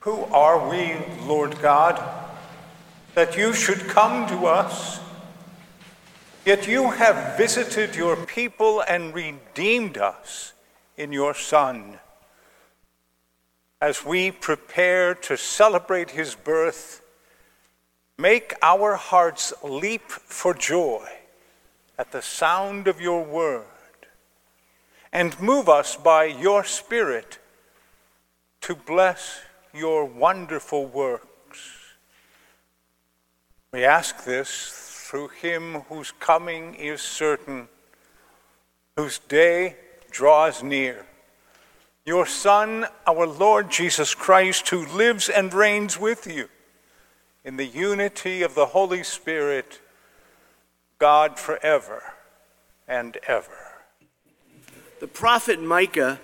Who are we, Lord God, that you should come to us? Yet you have visited your people and redeemed us in your Son. As we prepare to celebrate his birth, make our hearts leap for joy at the sound of your word, and move us by your Spirit to bless your wonderful works. We ask this through him whose coming is certain, whose day draws near. Your Son, our Lord Jesus Christ, who lives and reigns with you in the unity of the Holy Spirit, God forever and ever. The prophet Micah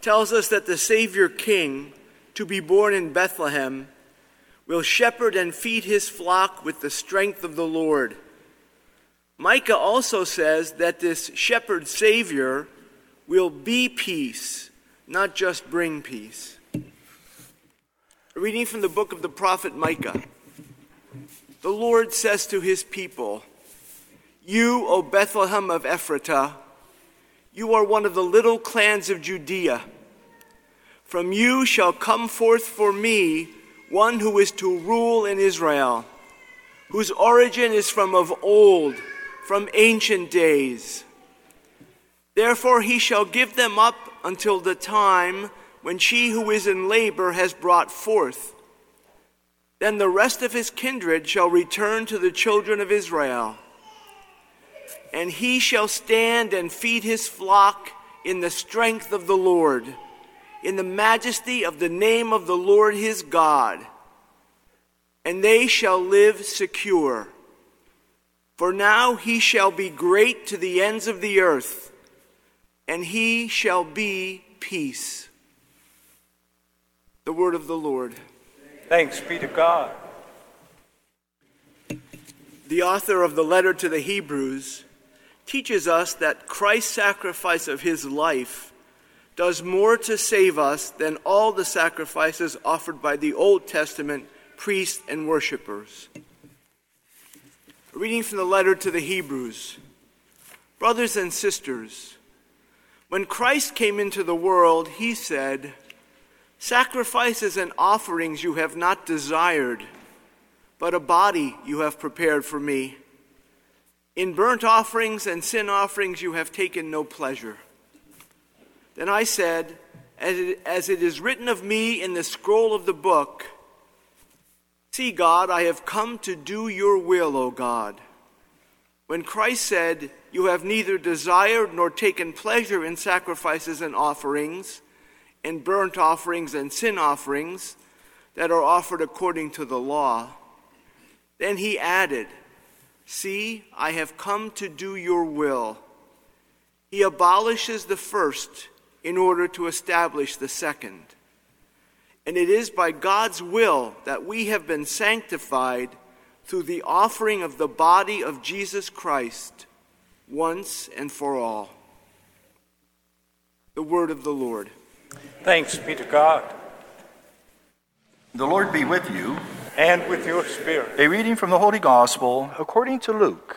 tells us that the Savior King, to be born in Bethlehem, will shepherd and feed his flock with the strength of the Lord. Micah also says that this shepherd Savior will be peace, not just bring peace. A reading from the book of the prophet Micah. The Lord says to his people, You, O Bethlehem of Ephrathah, you are one of the little clans of Judea. From you shall come forth for me one who is to rule in Israel, whose origin is from of old, from ancient days. Therefore he shall give them up until the time when she who is in labor has brought forth. Then the rest of his kindred shall return to the children of Israel. And he shall stand and feed his flock in the strength of the Lord in the majesty of the name of the Lord his God, and they shall live secure. For now he shall be great to the ends of the earth, and he shall be peace. The word of the Lord. Thanks be to God. The author of the letter to the Hebrews teaches us that Christ's sacrifice of his life does more to save us than all the sacrifices offered by the Old Testament priests and worshippers. Reading from the letter to the Hebrews. Brothers and sisters, when Christ came into the world, he said, Sacrifices and offerings you have not desired, but a body you have prepared for me. In burnt offerings and sin offerings you have taken no pleasure. Then I said, as it is written of me in the scroll of the book, See, God, I have come to do your will, O God. When Christ said, You have neither desired nor taken pleasure in sacrifices and offerings, in burnt offerings and sin offerings that are offered according to the law, then he added, See, I have come to do your will. He abolishes the first in order to establish the second. And it is by God's will that we have been sanctified through the offering of the body of Jesus Christ once and for all. The word of the Lord. Thanks be to God. The Lord be with you. And with your spirit. A reading from the Holy Gospel according to Luke.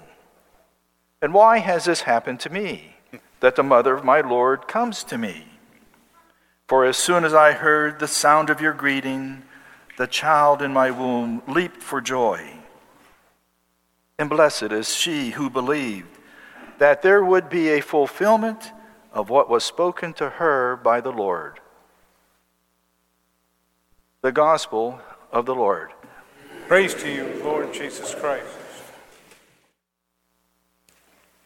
And why has this happened to me, that the mother of my Lord comes to me? For as soon as I heard the sound of your greeting, the child in my womb leaped for joy. And blessed is she who believed that there would be a fulfillment of what was spoken to her by the Lord. The Gospel of the Lord. Praise to you, Lord Jesus Christ.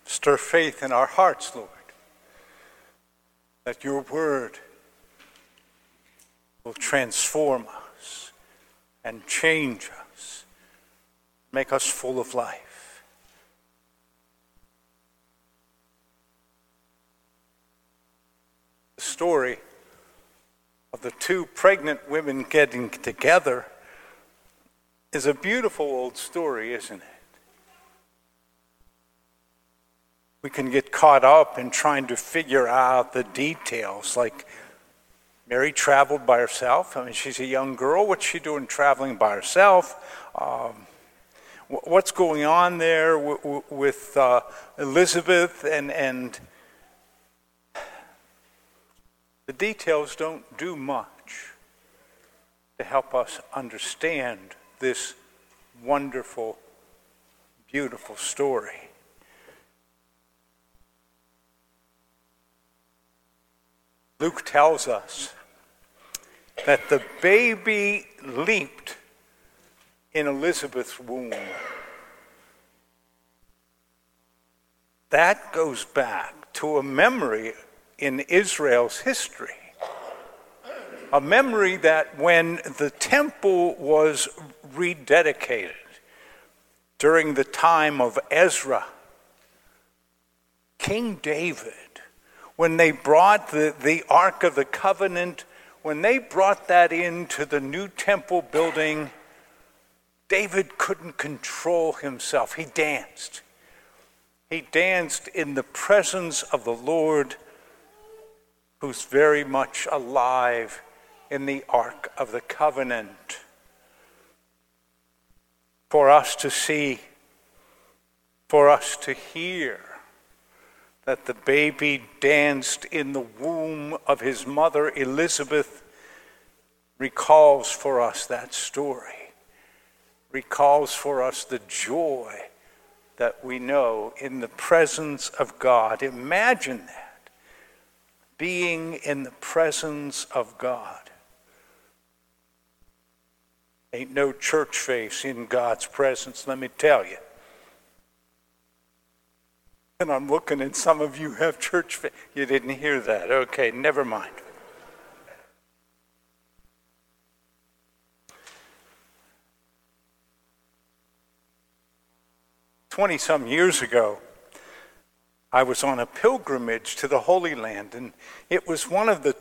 Stir faith in our hearts, Lord, that your word will transform us and change us, make us full of life. The story of the two pregnant women getting together is a beautiful old story, isn't it? We can get caught up in trying to figure out the details, like Mary traveled by herself. I mean, she's a young girl. What's she doing traveling by herself? Um, what's going on there with uh, Elizabeth and and the details don't do much to help us understand this wonderful, beautiful story. Luke tells us that the baby leaped in Elizabeth's womb. That goes back to a memory in Israel's history. A memory that when the temple was rededicated during the time of Ezra, King David, when they brought the, the Ark of the Covenant, when they brought that into the new temple building, David couldn't control himself. He danced. He danced in the presence of the Lord, who's very much alive in the Ark of the Covenant. For us to see, for us to hear that the baby danced in the womb of his mother Elizabeth recalls for us that story, recalls for us the joy that we know in the presence of God. Imagine that, being in the presence of God. Ain't no church face in God's presence, let me tell you. And I'm looking and some of you have church face. You didn't hear that. Okay, never mind. Twenty some years ago, I was on a pilgrimage to the Holy Land, and it was one of the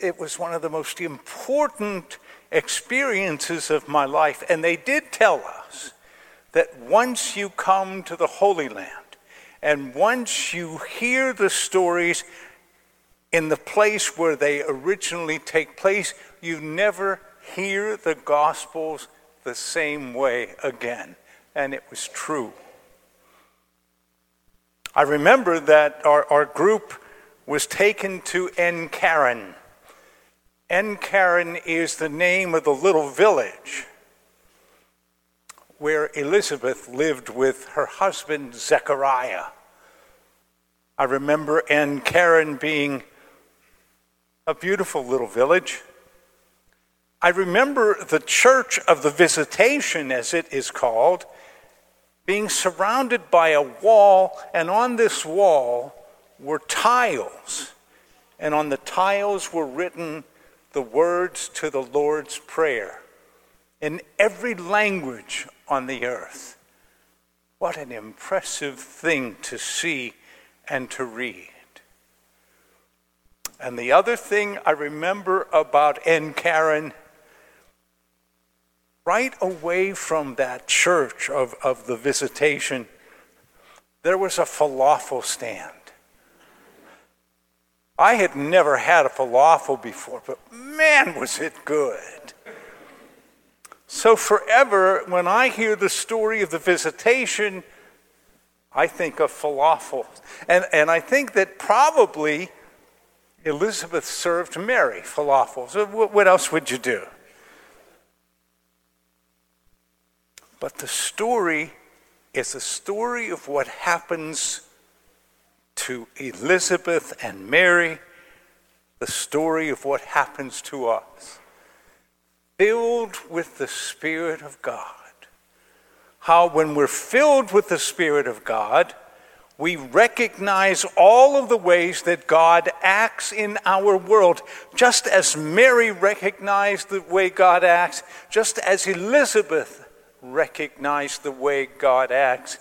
it was one of the most important experiences of my life. And they did tell us that once you come to the Holy Land, and once you hear the stories in the place where they originally take place, you never hear the Gospels the same way again. And it was true. I remember that our, our group was taken to Ein Karem Ein Karem is the name of the little village where Elizabeth lived with her husband Zechariah. I remember Ein Karem being a beautiful little village. I remember the Church of the Visitation, as it is called, being surrounded by a wall, and on this wall were tiles. And on the tiles were written the words to the Lord's Prayer in every language on the earth. What an impressive thing to see and to read. And the other thing I remember about Ein Karem, right away from that church of, of the visitation, there was a falafel stand. I had never had a falafel before, but man, was it good. So, forever, when I hear the story of the visitation, I think of falafel. And, and I think that probably Elizabeth served Mary falafels. What else would you do? But the story is a story of what happens to Elizabeth and Mary the story of what happens to us. Filled with the Spirit of God. How, when we're filled with the Spirit of God, We recognize all of the ways that God acts in our world, just as Mary recognized the way God acts, just as Elizabeth recognized the way God acts.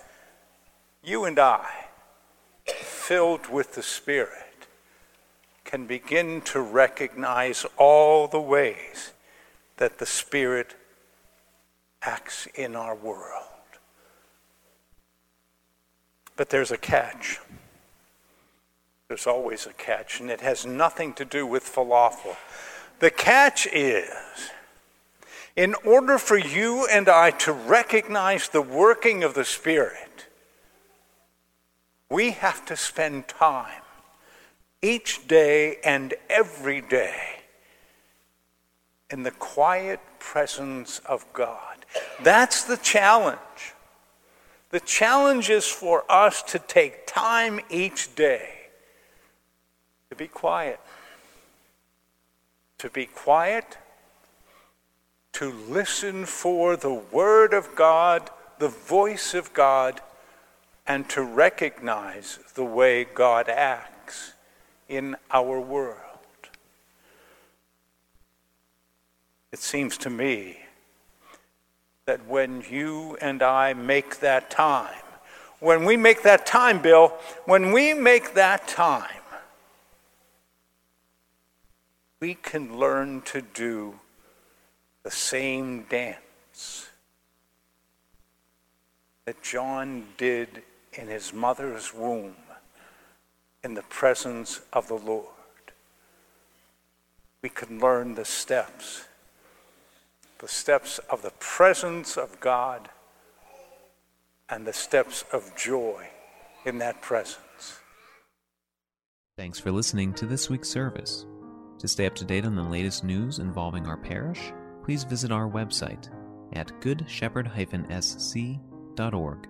You and I, filled with the Spirit, can begin to recognize all the ways that the Spirit acts in our world. But there's a catch. There's always a catch, and it has nothing to do with falafel. The catch is in order for you and I to recognize the working of the Spirit, we have to spend time each day and every day in the quiet presence of God. That's the challenge. The challenge is for us to take time each day to be quiet. To be quiet, to listen for the Word of God, the voice of God, and to recognize the way God acts in our world. It seems to me that when you and I make that time, when we make that time, Bill, when we make that time, we can learn to do the same dance that John did in his mother's womb in the presence of the Lord. We can learn the steps the steps of the presence of God and the steps of joy in that presence. Thanks for listening to this week's service. To stay up to date on the latest news involving our parish, please visit our website at goodshepherd-sc.org.